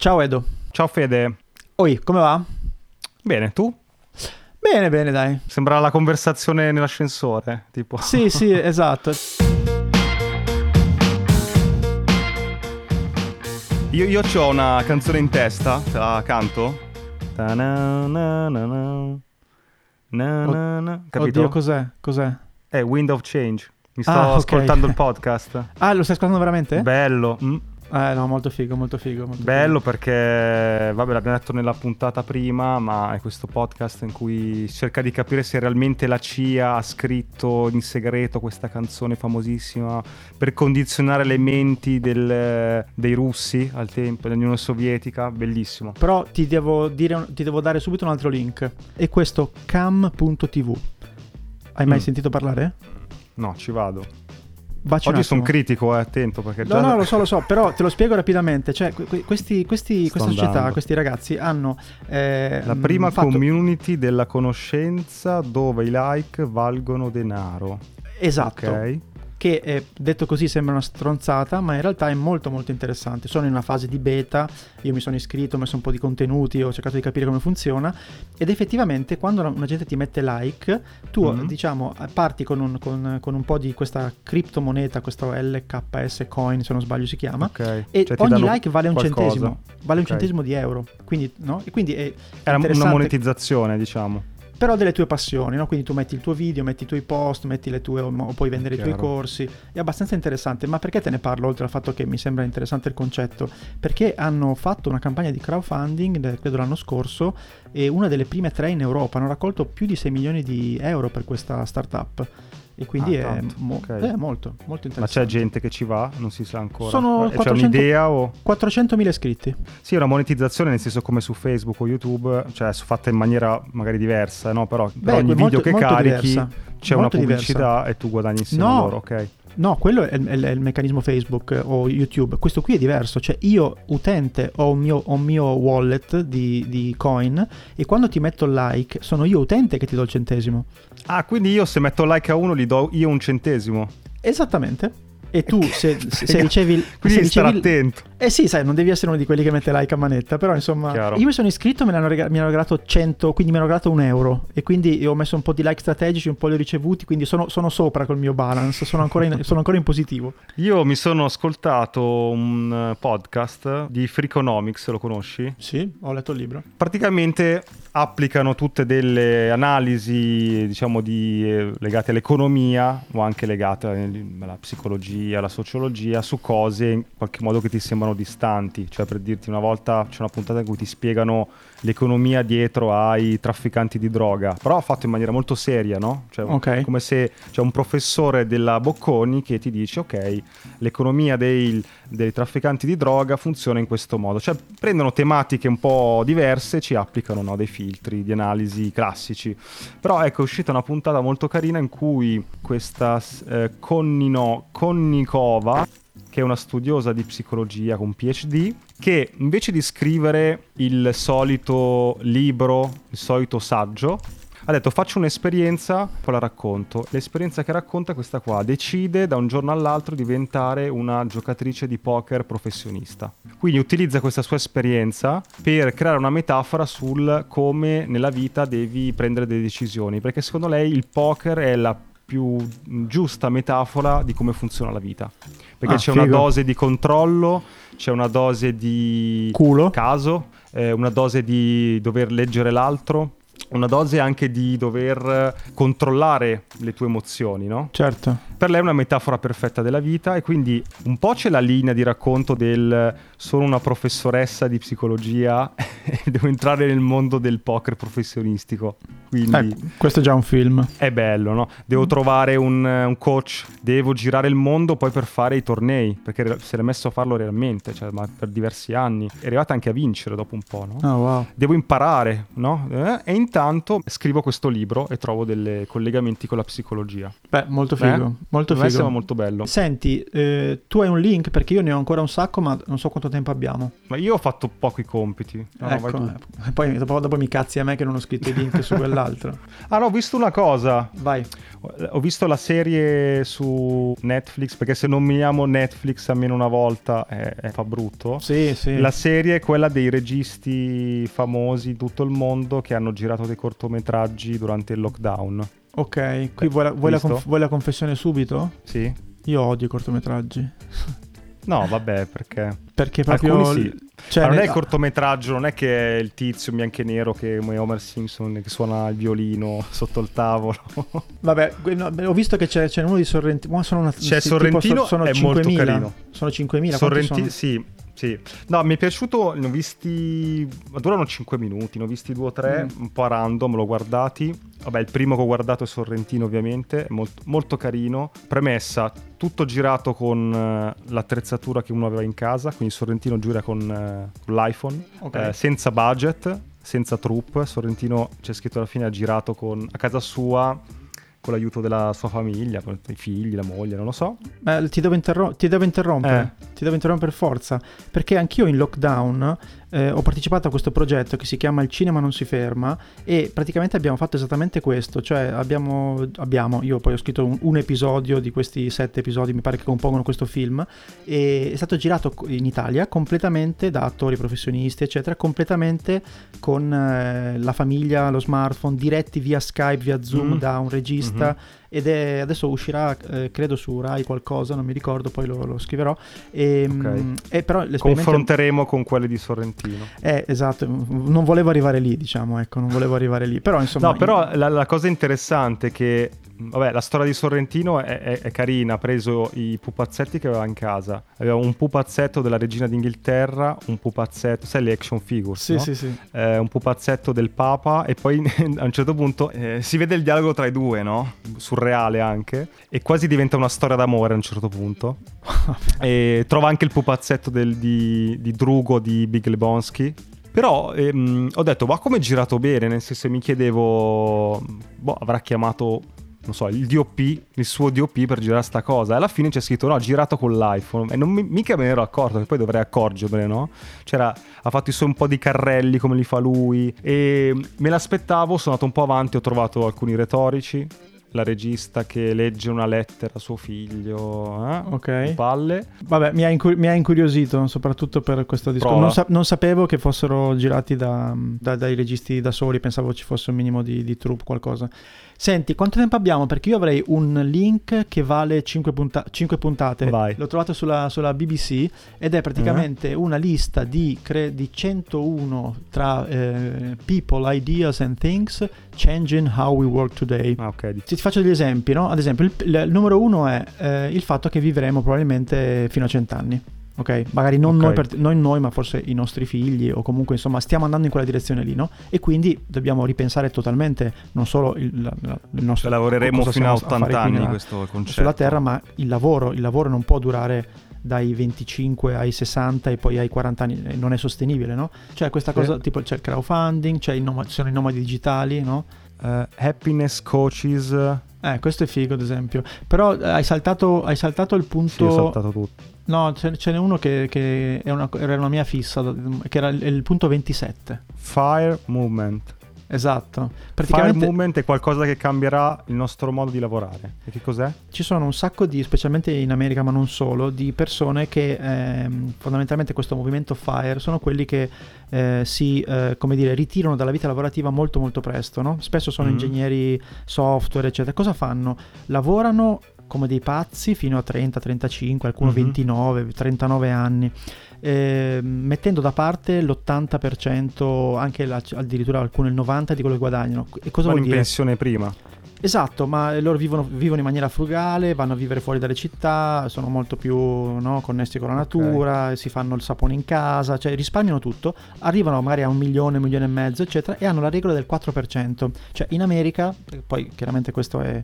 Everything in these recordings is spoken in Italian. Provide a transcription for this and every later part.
Ciao Edo. Ciao Fede. Oi, come va? Bene, tu? Bene, bene, dai. Sembra la conversazione nell'ascensore, tipo. Sì, sì, esatto. Io, io ho una canzone in testa, te la canto. Na-na-na. Capito? Oddio, cos'è? Cos'è? È Wind of Change. Mi sto Ah, ok. ascoltando il podcast. Ah, lo stai ascoltando veramente? Bello. mm. Eh, no, molto figo, molto figo. Molto Bello perché, vabbè, l'abbiamo detto nella puntata prima, ma è questo podcast in cui cerca di capire se realmente la CIA ha scritto in segreto questa canzone famosissima per condizionare le menti del- dei russi al tempo, dell'Unione Sovietica. Bellissimo. Però ti devo, dire ti devo dare subito un altro link. È questo cam.tv. Hai mai Mm. sentito parlare? No, ci vado. Un Oggi sono critico, eh, attento perché No, già... no, lo so, lo so, però te lo spiego rapidamente. Cioè, que- que- questi, questi- questa società, andando. questi ragazzi hanno. eh, La prima fatto- community della conoscenza dove i like valgono denaro. Esatto. Ok? Che eh, detto così sembra una stronzata, ma in realtà è molto molto interessante. Sono in una fase di beta, io mi sono iscritto, ho messo un po' di contenuti, ho cercato di capire come funziona ed effettivamente quando una, una gente ti mette like, tu Mhm. diciamo parti con un, con- con un po' di questa criptomoneta, questo LKS coin se non sbaglio si chiama. Ok. E Cioè, ogni like vale un qualcosa. centesimo, vale un Ok. centesimo di euro, quindi, no? e quindi è Era una monetizzazione, diciamo. Però delle tue passioni, no? Quindi tu metti il tuo video, metti i tuoi post, metti le tue, o puoi vendere i tuoi corsi. È abbastanza interessante. Ma perché te ne parlo oltre al fatto che mi sembra interessante il concetto? Perché hanno fatto una campagna di crowdfunding, credo l'anno scorso, e una delle prime tre in Europa. Hanno raccolto più di 6 milioni di euro per questa startup. E quindi Ah, è, mo- ok. è molto, molto Ma interessante. c'è gente che ci va? Non si sa ancora. Sono Eh, C'è 400 un'idea o... 400.000 iscritti. Sì, è una monetizzazione nel senso come su Facebook o YouTube, cioè fatta in maniera magari diversa, no? Però per ogni molto- video che molto carichi diversa. C'è una diversa. pubblicità e tu guadagni insieme No. loro, ok? No, quello è il, è il- è il meccanismo Facebook eh, o YouTube. Questo qui è diverso. Cioè, io, utente, ho un mio, ho un mio wallet di, di coin e quando ti metto il like, sono io utente che ti do il centesimo. Ah, quindi io se metto like a uno gli do io un centesimo. Esattamente. E tu, se, se- se ricevi. Quindi se ricevi attento. Eh sì, sai, non devi essere uno di quelli che mette like a manetta, però insomma, Chiaro. io mi sono iscritto e me ne hanno rega- mi hanno regalato 100, quindi mi hanno regalato un euro e quindi ho messo un po' di like strategici, un po' li ho ricevuti, quindi sono, sono sopra col mio balance, sono ancora in, sono ancora in positivo. Io mi sono ascoltato un podcast di Freakonomics, lo conosci? Sì, ho letto il libro. praticamente applicano tutte delle analisi diciamo di, eh, legate all'economia o anche legate alla psicologia, alla sociologia su cose in qualche modo che ti sembrano distanti. Cioè per dirti una volta c'è una puntata in cui ti spiegano l'economia dietro ai trafficanti di droga però fatto in maniera molto seria no? Cioè, Ok. come se c'è un professore della Bocconi che ti dice ok l'economia dei, dei trafficanti di droga funziona in questo modo cioè prendono tematiche un po' diverse ci applicano no, dei filtri di analisi classici però ecco è uscita una puntata molto carina in cui questa eh, Connino, Konnikova che è una studiosa di psicologia con PhD, che invece di scrivere il solito libro, il solito saggio, ha detto faccio un'esperienza, poi la racconto. L'esperienza che racconta è questa qua, decide da un giorno all'altro di diventare una giocatrice di poker professionista. Quindi utilizza questa sua esperienza per creare una metafora sul come nella vita devi prendere delle decisioni, perché secondo lei il poker è la più giusta metafora di come funziona la vita. Perché Ah, c'è una figo. dose di controllo, c'è una dose di Culo. caso, eh, una dose di dover leggere l'altro, una dose anche di dover eh, controllare le tue emozioni, no? Certo. Per lei è una metafora perfetta della vita e quindi un po' c'è la linea di racconto del sono una professoressa di psicologia e devo entrare nel mondo del poker professionistico. Quindi Ecco, questo è già un film. è bello, no? Devo trovare un, un coach, devo girare il mondo poi per fare i tornei, perché se l'è messo a farlo realmente, cioè, ma per diversi anni. È arrivata anche a vincere dopo un po', no? Oh, wow. Devo imparare, no? Eh, E intanto scrivo questo libro e trovo dei collegamenti con la psicologia. Beh, molto figo. Eh? Molto figo. sembra molto bello. Senti, eh, tu hai un link perché io ne ho ancora un sacco, ma non so quanto tempo abbiamo. Ma io ho fatto pochi compiti. No, no, ecco, tu. eh, poi dopo, dopo mi cazzi a me che non ho scritto i link su quell'altro. l'altro. Ah no, ho visto una cosa. Vai. Ho visto la serie su Netflix, perché se nominiamo Netflix almeno una volta eh, eh, fa brutto. Sì, sì. La serie è quella dei registi famosi di tutto il mondo che hanno girato dei cortometraggi durante il lockdown. Ok, qui vuoi la, vuoi la conf- vuoi la confessione subito? Sì? Io odio i cortometraggi. No, vabbè, perché... Perché proprio... Sì. Cioè, non è il cortometraggio, non è che è il tizio bianco e nero che come Homer Simpson che suona il violino sotto il tavolo. Vabbè, no, beh, ho visto che c'è, c'è uno di Sorrentino. ma Sono una, C'è sì, Sorrentino, tipo so- sono è molto 5.000. carino. Sono 5.000. quanti Sorrentino, sono? sì, sì. No, mi è piaciuto, ne ho visti, durano 5 minuti, ne ho visti due o tre, Mm. un po' a random, l'ho guardati. Vabbè, il primo che ho guardato è Sorrentino ovviamente, molto, molto carino. Premessa, tutto girato con eh, l'attrezzatura che uno aveva in casa, quindi Sorrentino gira con, con l'iPhone, Ok. eh, senza budget, senza troupe. Sorrentino, c'è scritto alla fine, ha girato con, a casa sua con l'aiuto della sua famiglia, con i figli, la moglie, non lo so. Eh, ti, devo interro- ti devo interrompere, Eh. ti devo interrompere per forza, perché anch'io in lockdown eh, ho partecipato a questo progetto che si chiama Il cinema non si ferma e praticamente abbiamo fatto esattamente questo, cioè abbiamo, abbiamo io poi ho scritto un, un episodio di questi sette episodi, mi pare che compongono questo film, e è stato girato in Italia completamente da attori professionisti, eccetera, completamente con eh, la famiglia, lo smartphone, diretti via Skype, via Zoom Mm. da un regista Mhm. Ed è, adesso uscirà eh, credo su Rai qualcosa non mi ricordo poi lo, lo scriverò e, Ok. mm, e però Confronteremo con quelli di Sorrentino. è esatto non volevo arrivare lì diciamo ecco non volevo arrivare lì però insomma No, però la, la cosa interessante è che, vabbè, la storia di Sorrentino è, è- è carina. Ha preso i pupazzetti che aveva in casa. Aveva un pupazzetto della regina d'Inghilterra, un pupazzetto, sai le action figures, sì no? sì sì Eh, un pupazzetto del Papa e poi a un certo punto eh, si vede il dialogo tra i due, no? Surreale anche. E quasi diventa una storia d'amore a un certo punto. e trova anche il pupazzetto del- di, di Drugo di Big Lebowski. Però ehm, ho detto, ma come è girato bene? Nel senso, mi chiedevo, boh, avrà chiamato, non so, il DOP, il suo DOP per girare sta cosa. E alla fine c'è scritto, no, ha girato con l'iPhone. E non mi- mica me ne ero accorto, che poi dovrei accorgermene, no? C'era, ha fatto i suoi un po' di carrelli come li fa lui. E me l'aspettavo, sono andato un po' avanti, ho trovato alcuni retorici. La regista che legge una lettera a suo figlio, eh? Ok. Palle. vabbè mi ha, incu- mi ha incuriosito soprattutto per questo discorso non, sa- non sapevo che fossero girati da- da- dai registi da soli pensavo ci fosse un minimo di, di troupe qualcosa senti quanto tempo abbiamo perché io avrei un link che vale 5, puntate Vai. l'ho trovato sulla, sulla BBC ed è praticamente una lista di, cre- di 101 tra eh, people, ideas and things changing how we work today. Ah, ok. di- Ti ti faccio degli esempi, no? Ad esempio, il, il- il numero uno è eh, il fatto che vivremo probabilmente fino a cent'anni. Ok, magari non, Ok. Noi per- non noi, ma forse i nostri figli, o comunque insomma stiamo andando in quella direzione lì, no? E quindi dobbiamo ripensare totalmente non solo il, la- il nostro. Cioè, lavoreremo fino a stiamo 80 fare qui anni, nella- questo concetto. sulla Terra, ma il lavoro, il lavoro non può durare dai 25 ai 60 e poi ai 40 anni, eh, non è sostenibile, no? Cioè questa Sì. cosa, tipo c'è il crowdfunding, c'è il noma- ci sono i nomadi digitali, no? Eh, happiness coaches. Eh, questo è figo, ad esempio. Però eh, hai saltato, hai saltato il punto. Sì, ho saltato tutto. No, ce, ce n'è uno che, che è una- era una mia fissa, che era il, il punto 27. Fire movement. Esatto. Fire Praticamente movement è qualcosa che cambierà il nostro modo di lavorare. E che cos'è? ci sono un sacco di, specialmente in America, ma non solo, di persone che ehm, fondamentalmente questo movimento FIRE sono quelli che eh, si, eh, come dire, ritirano dalla vita lavorativa molto molto presto, no? Spesso sono Mhm. ingegneri software, eccetera. Cosa fanno? Lavorano come dei pazzi fino a 30, 35, alcuno Mhm. 29, 39 anni. eh, mettendo da parte l'80%, anche la- addirittura alcune il 90% di quello che guadagnano. E cosa Vanno vuol in dire? pensione prima. Esatto, ma loro vivono, vivono in maniera frugale, vanno a vivere fuori dalle città, sono molto più no, connessi con la natura, si fanno il sapone in casa, cioè risparmiano tutto, arrivano magari a un milione, un milione e mezzo, eccetera, e hanno la regola del 4%. Cioè in America, poi chiaramente questo è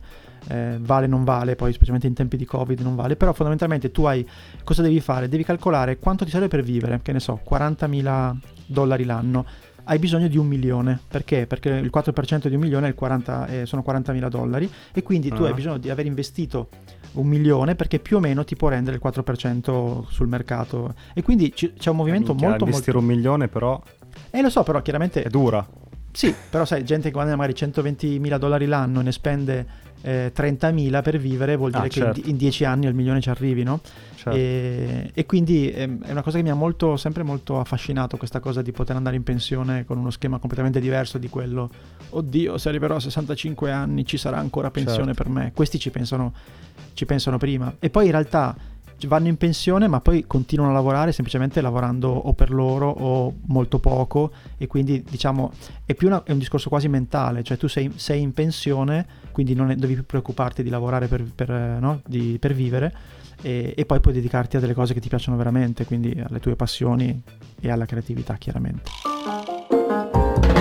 eh, vale non vale, poi specialmente in tempi di Covid non vale, però fondamentalmente tu hai cosa devi fare? Devi calcolare quanto ti serve per vivere, che ne so, 40.000 dollari l'anno hai bisogno di un milione. Perché? Perché il 4% di un milione è il 40, eh, sono 40.000 dollari e quindi tu Ah. hai bisogno di aver investito un milione perché più o meno ti può rendere il 4% sul mercato. E quindi ci- c'è un movimento Minchia, molto molto... investire un milione però Eh lo so, però chiaramente è dura. Sì, però sai, gente che guadagna magari 120 mila dollari l'anno e ne spende eh, 30.000 per vivere, vuol dire Ah, che certo. in, in 10 anni al milione ci arrivi, no? Certo. E, e quindi ehm, è una cosa che mi ha molto, sempre molto affascinato questa cosa di poter andare in pensione con uno schema completamente diverso di quello oddio se arriverò a 65 anni ci sarà ancora pensione Certo. per me questi ci pensano, ci pensano prima e poi in realtà vanno in pensione ma poi continuano a lavorare semplicemente lavorando o per loro o molto poco e quindi diciamo è più una- è un discorso quasi mentale cioè tu sei, sei in pensione quindi non è- devi più preoccuparti di lavorare per, per, eh, no? Di- per vivere e, e poi puoi dedicarti a delle cose che ti piacciono veramente, quindi alle tue passioni e alla creatività chiaramente.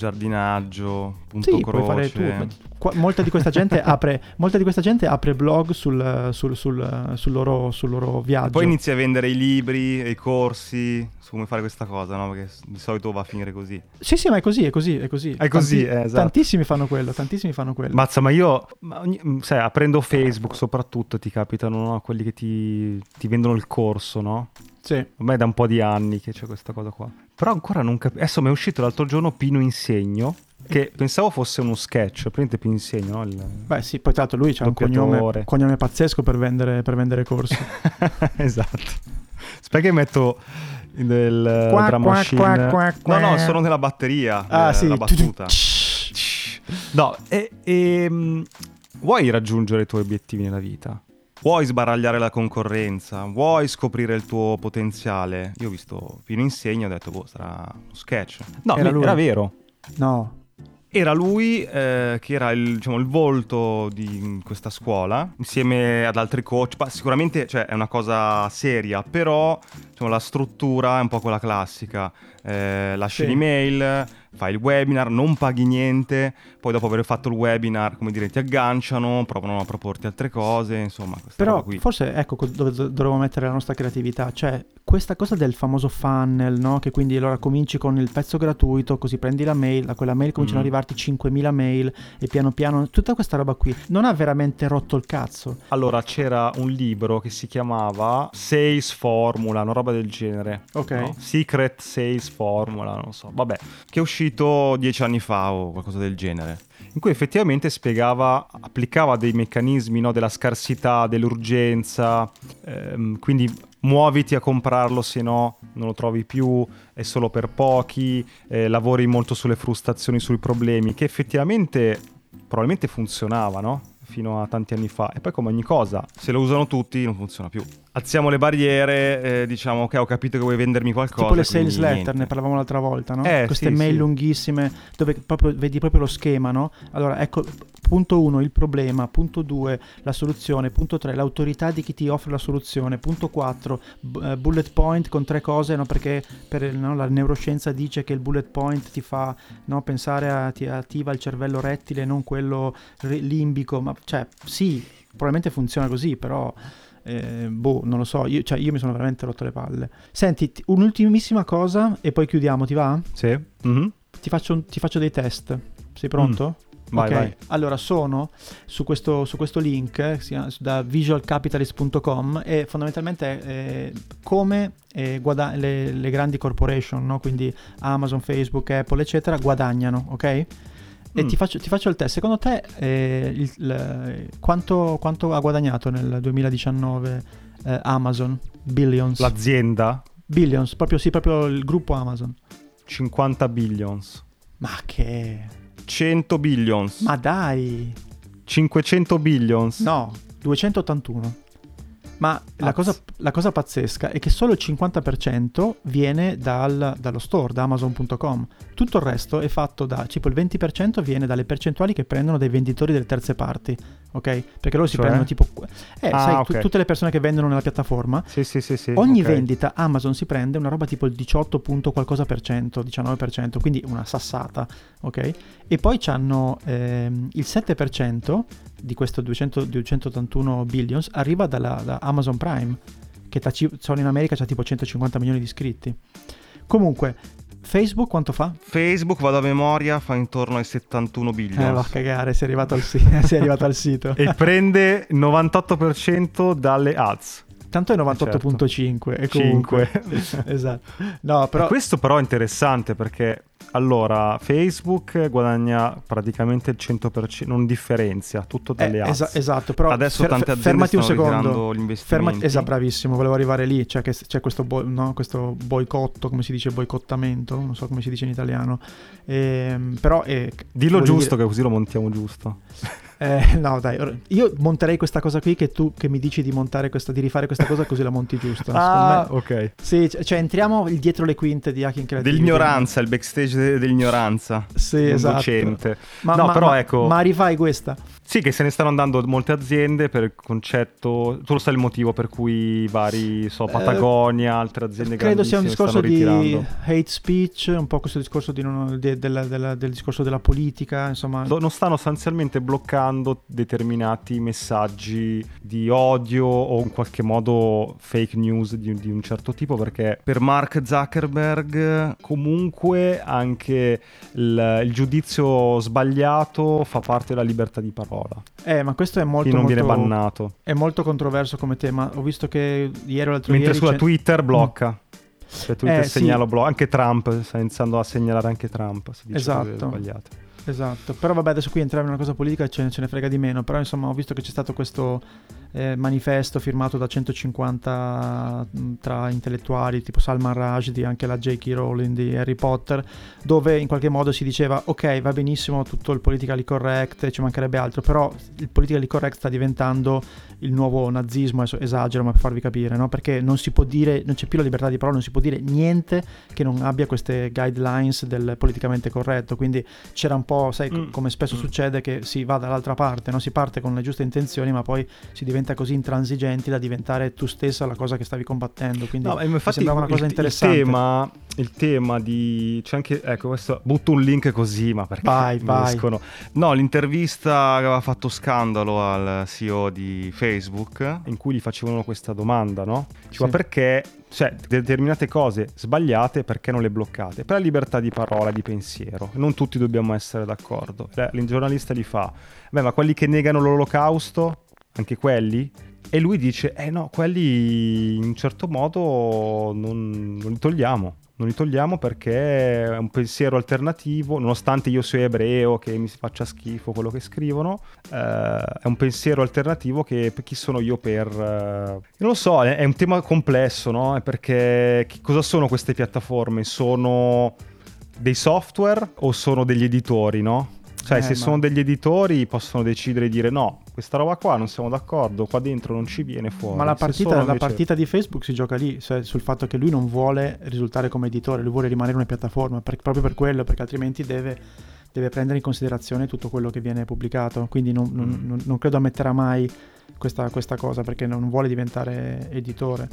Giardinaggio, punto Sì, puoi fare tu. Qua- molta, di questa gente apre, molta di questa gente apre blog sul, sul- sul- sul loro, sul loro viaggio. Poi inizi a vendere i libri e i corsi su come fare questa cosa, no? Perché di solito va a finire così. Sì, sì, ma è così, è così, è così. È così, eh, esatto. Tantissimi fanno quello, tantissimi fanno quello. Mazza, ma io, ma ogni- mm, sai, aprendo Facebook soprattutto ti capitano, no? Quelli che ti, ti vendono il corso, no? Sì. Ormai è da un po' di anni che c'è questa cosa qua. Però ancora non capisco. Adesso mi è uscito l'altro giorno Pino Insegno, che pensavo fosse uno sketch, praticamente Pino Insegno, no? Il- Beh sì, poi tra l'altro lui c'ha un cognome, cognome pazzesco per vendere, per vendere corsi. esatto. Aspetta che metto del Qua, drum qua, machine. qua, No, no, sono nella batteria, Ah eh, sì, la battuta. No, e, e, mm, vuoi raggiungere i tuoi obiettivi nella vita? Vuoi sbaragliare la concorrenza? Vuoi scoprire il tuo potenziale? Io ho visto Pino Insegno e ho detto, boh, sarà uno sketch. No, Era lui. era vero. No. Era lui eh, che era il, diciamo, il volto di questa scuola, insieme ad altri coach. Ma sicuramente cioè, è una cosa seria, però diciamo, la struttura è un po' quella classica. Eh, lasci Sì. l'email, fai il webinar, non paghi niente, poi dopo aver fatto il webinar, come dire, ti agganciano, provano a proporti altre cose, insomma, Però forse ecco co- dove do- dovremmo mettere la nostra creatività, cioè questa cosa del famoso funnel, no? Che quindi allora cominci con il pezzo gratuito, così prendi la mail, da quella mail cominciano Mm. ad arrivarti 5.000 mail e piano piano tutta questa roba qui non ha veramente rotto il cazzo. Allora, c'era un libro che si chiamava Sales Formula, una roba del genere. Ok. no? Secret Sales Formula, non so. Vabbè, Che è uscito dieci anni fa o qualcosa del genere. in cui effettivamente spiegava, applicava dei meccanismi no, della scarsità, dell'urgenza, ehm, quindi muoviti a comprarlo se no non lo trovi più, è solo per pochi, eh, lavori molto sulle frustrazioni, sui problemi, che effettivamente probabilmente funzionava, no? Fino a tanti anni fa. E poi come ogni cosa, Se lo usano tutti non funziona più. Alziamo le barriere, eh, diciamo ok ho capito che vuoi vendermi qualcosa. tipo le sales letter, niente. ne parlavamo l'altra volta, no? Eh, Queste sì, mail sì. lunghissime dove proprio vedi proprio lo schema, no? Allora, ecco, punto 1 il problema, punto 2 la soluzione, punto 3 l'autorità di chi ti offre la soluzione, punto 4 bullet point con tre cose, no? Perché per no, la neuroscienza dice che il bullet point ti fa no, pensare a, ti attiva il cervello rettile, non quello ri- limbico, ma cioè sì, probabilmente funziona così, però eh, boh, non lo so, io, cioè, io mi sono veramente rotto le palle. Senti, ti- un'ultimissima cosa e poi chiudiamo, ti va? sì? Mhm. Ti faccio, un- ti faccio dei test. Sei pronto? Vai, ok, vai. allora sono su questo, su questo link eh, chiama- da visualcapitalist.com e fondamentalmente eh, come eh, guada- le, le grandi corporation, no? quindi Amazon, Facebook, Apple, eccetera, guadagnano, ok? E Mm. ti, faccio, ti faccio il test. Secondo te eh, il- il- quanto, quanto ha guadagnato nel 2019 eh, Amazon? Billions. L'azienda, Billions, proprio sì, proprio il gruppo Amazon. 50 billions. Ma che... 100 billions. Ma dai! 500 billions. No, 281. Ma la cosa, la cosa, pazzesca è che solo il 50% viene dal, dallo store, da Amazon.com. Tutto il resto è fatto da, tipo il 20% viene dalle percentuali che prendono dai venditori delle terze parti, ok? Perché loro si cioè? prendono tipo... Eh, ah, sai, okay. t- tutte le persone che vendono nella piattaforma, sì, sì, sì, sì ogni okay. vendita Amazon si prende una roba tipo il 18 qualcosa per cento, 19%, quindi una sassata, ok? E poi hanno ehm, il 7% di questo 200, 281 billions arriva dalla, da Amazon Prime, che solo in America c'ha tipo 150 milioni di iscritti. Comunque, Facebook quanto fa? Facebook, vado a memoria, fa intorno ai 71 billion. Eh, va a cagare, sei arrivato al, sei arrivato al sito. e prende 98% dalle ads. Tanto è 98.5 certo. e comunque... esatto. No, però... questo però è interessante perché allora, Facebook guadagna praticamente il 100%, non differenzia, tutto dalle eh, ads. esatto, però adesso fer- tante aziende fermati un secondo. Fermati, esatto, bravissimo, volevo arrivare lì, cioè che c'è questo, bo- no, questo boicotto, come si dice boicottamento, non so come si dice in italiano. Ehm, però è, Dillo giusto dire... che così lo montiamo giusto. Eh, no, dai, io monterei questa cosa qui che tu che mi dici di montare questa, di rifare questa cosa così la monti giusto. ah, me, ok. Sì, cioè entriamo dietro le quinte di Hacking Creativity. Dell'ignoranza, il backstage dell'ignoranza. Sì, esatto. Docente. Ma, no, ma, però ma, ecco... Ma rifai questa? Sì, che se ne stanno andando molte aziende per concetto. Tu lo sai il motivo per cui vari, so, eh, Patagonia, eh, altre aziende Credo sia un discorso di hate speech, un po' questo discorso di non, de, de, de, del discorso della politica, insomma. Non stanno sostanzialmente bloccando determinati messaggi di odio o in qualche modo fake news di, di un certo tipo, perché per Mark Zuckerberg comunque anche il, il giudizio sbagliato fa parte della libertà di parola parola. Eh, ma questo è molto... Chi non molto, viene bannato. È molto controverso come tema. Ho visto che ieri o l'altro Mentre ieri... Mentre su Twitter blocca. Mm. Cioè Twitter eh, segnala sì. blocca. Anche Trump sta iniziando a segnalare anche Trump. Se dice esatto. sbagliate. Esatto, però vabbè adesso qui entriamo in una cosa politica e ce, ce ne frega di meno, però insomma ho visto che c'è stato questo eh, manifesto firmato da 150 mh, tra intellettuali tipo Salman Rushdie, anche la J.K. Rowling di Harry Potter, dove in qualche modo si diceva ok va benissimo tutto il politically correct, ci mancherebbe altro, però il politically correct sta diventando il nuovo nazismo, esagero ma per farvi capire, no? perché non si può dire, non c'è più la libertà di parola, non si può dire niente che non abbia queste guidelines del politicamente corretto, quindi c'era un po', sai, mm. come spesso mm. succede che si va dall'altra parte, no? si parte con le giuste intenzioni ma poi si diventa diventa così intransigenti da diventare tu stessa la cosa che stavi combattendo. Quindi no, infatti, sembrava una cosa il, interessante. Il tema, il tema di. C'è anche. Ecco, questo. Butto un link così, ma perché vai, vai. Escono. No, l'intervista che aveva fatto scandalo al CEO di Facebook. In cui gli facevano questa domanda, no? Cioè, sì. perché cioè determinate cose sbagliate perché non le bloccate per la libertà di parola di pensiero non tutti dobbiamo essere d'accordo il giornalista gli fa beh ma quelli che negano l'olocausto anche quelli? E lui dice, eh no, quelli in un certo modo non, non li togliamo. Non li togliamo perché è un pensiero alternativo, nonostante io sia ebreo, che mi faccia schifo quello che scrivono, eh, è un pensiero alternativo che chi sono io per... Eh, non lo so, è, è, un tema complesso, no? Perché cosa sono queste piattaforme? Sono dei software o sono degli editori, no? Cioè, eh, se ma... sono degli editori possono decidere di dire no, questa roba qua non siamo d'accordo, qua dentro non ci viene fuori. Ma la partita, invece... la partita di Facebook si gioca lì, cioè sul fatto che lui non vuole risultare come editore, lui vuole rimanere una piattaforma, per, proprio per quello, perché altrimenti deve, deve, prendere in considerazione tutto quello che viene pubblicato. Quindi non, mm. non, non credo ammetterà mai questa, questa cosa, perché non vuole diventare editore.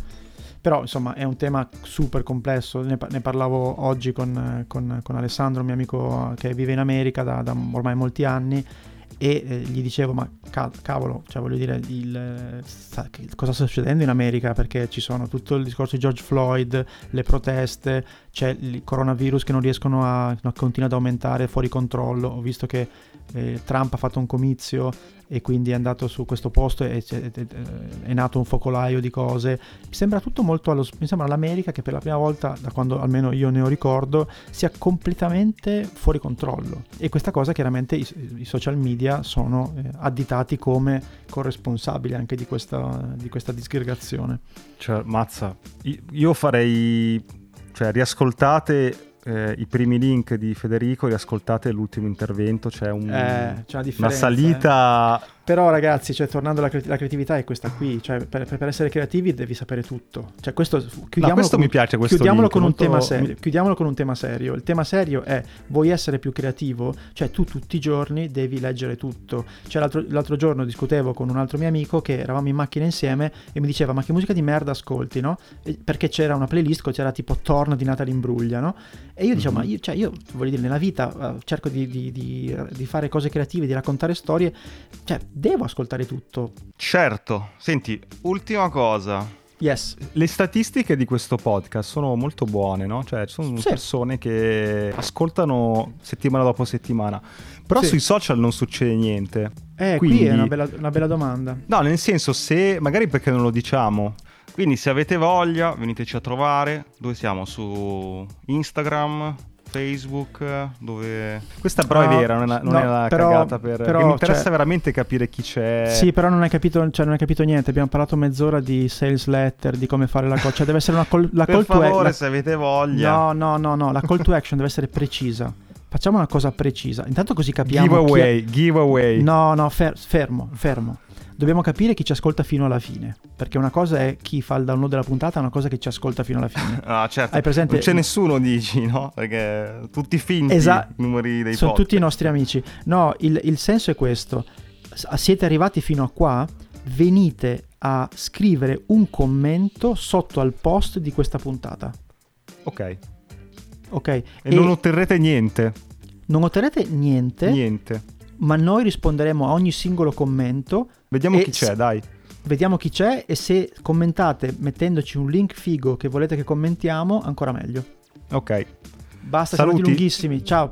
Però insomma è un tema super complesso, ne, ne parlavo oggi con, con, con, Alessandro, mio amico che vive in America da, da ormai molti anni e eh, gli dicevo ma ca- cavolo cioè voglio dire il, sta, cosa sta succedendo in America? Perché ci sono tutto il discorso di George Floyd le proteste c'è il coronavirus che non riescono a, a continua ad aumentare fuori controllo. Ho visto che eh, Trump ha fatto un comizio e quindi è andato su questo posto e è, è, è, nato un focolaio di cose. Mi sembra tutto molto allo, mi sembra l'America che per la prima volta, da quando almeno io ne ho ricordo, sia completamente fuori controllo. E questa cosa chiaramente i, i social media sono eh, additati come corresponsabili anche di questa, di questa disgregazione. Cioè, mazza, io farei, cioè, riascoltate eh, i primi link di Federico, riascoltate l'ultimo intervento, c'è, un, eh, c'è una, una, salita... Però ragazzi, cioè, tornando alla cre- creatività è questa qui, cioè, per, per, essere creativi devi sapere tutto. Cioè, questo, chiudiamolo, no, questo con, mi piace, questo chiudiamolo link, con, molto... un tema serio, chiudiamolo con un tema serio. Il tema serio è, vuoi essere più creativo? Cioè tu tutti i giorni devi leggere tutto. Cioè, l'altro, l'altro giorno discutevo con un altro mio amico che eravamo in macchina insieme e mi diceva ma che musica di merda ascolti, no? E perché c'era una playlist, c'era tipo Torn di Natalie Imbruglia, no? E io dicevo, mm-hmm. ma io, cioè, io voglio dire, nella vita uh, cerco di, di, di, di, fare cose creative, di raccontare storie, cioè devo ascoltare tutto. Certo, senti, ultima cosa. Yes. Le statistiche di questo podcast sono molto buone, no? Cioè, ci sono sì. persone che ascoltano settimana dopo settimana. Però sì. sui social non succede niente. Eh, Quindi... qui è una bella, una bella domanda. No, nel senso, se magari perché non lo diciamo, quindi se avete voglia, veniteci a trovare. Dove siamo? Su Instagram, Facebook, dove... Questa però no, è vera, non è, non no, è una però, cagata per... Però, mi interessa cioè, veramente capire chi c'è. Sì, però non hai, capito, cioè, non hai capito niente, abbiamo parlato mezz'ora di sales letter, di come fare la call, cioè deve essere una call, la per call favore, to action. se avete voglia. No, no, no, no, la call to action deve essere precisa. Facciamo una cosa precisa, intanto così capiamo... Giveaway, è... giveaway. No, no, fer- fermo, fermo dobbiamo capire chi ci ascolta fino alla fine. Perché una cosa è chi fa il download della puntata, una cosa è che ci ascolta fino alla fine. ah, certo. Hai presente? Non c'è nessuno, dici, no? Perché tutti finti Esa- i numeri dei Sono podcast. tutti i nostri amici. No, il, il senso è questo. Siete arrivati fino a qua, venite a scrivere un commento sotto al post di questa puntata. Ok. Ok. E, e non otterrete niente. Non otterrete niente. Niente. Ma noi risponderemo a ogni singolo commento Vediamo chi c'è, dai. Vediamo chi c'è e se commentate mettendoci un link figo che volete che commentiamo, ancora meglio. Ok. Basta, saluti lunghissimi. Ciao.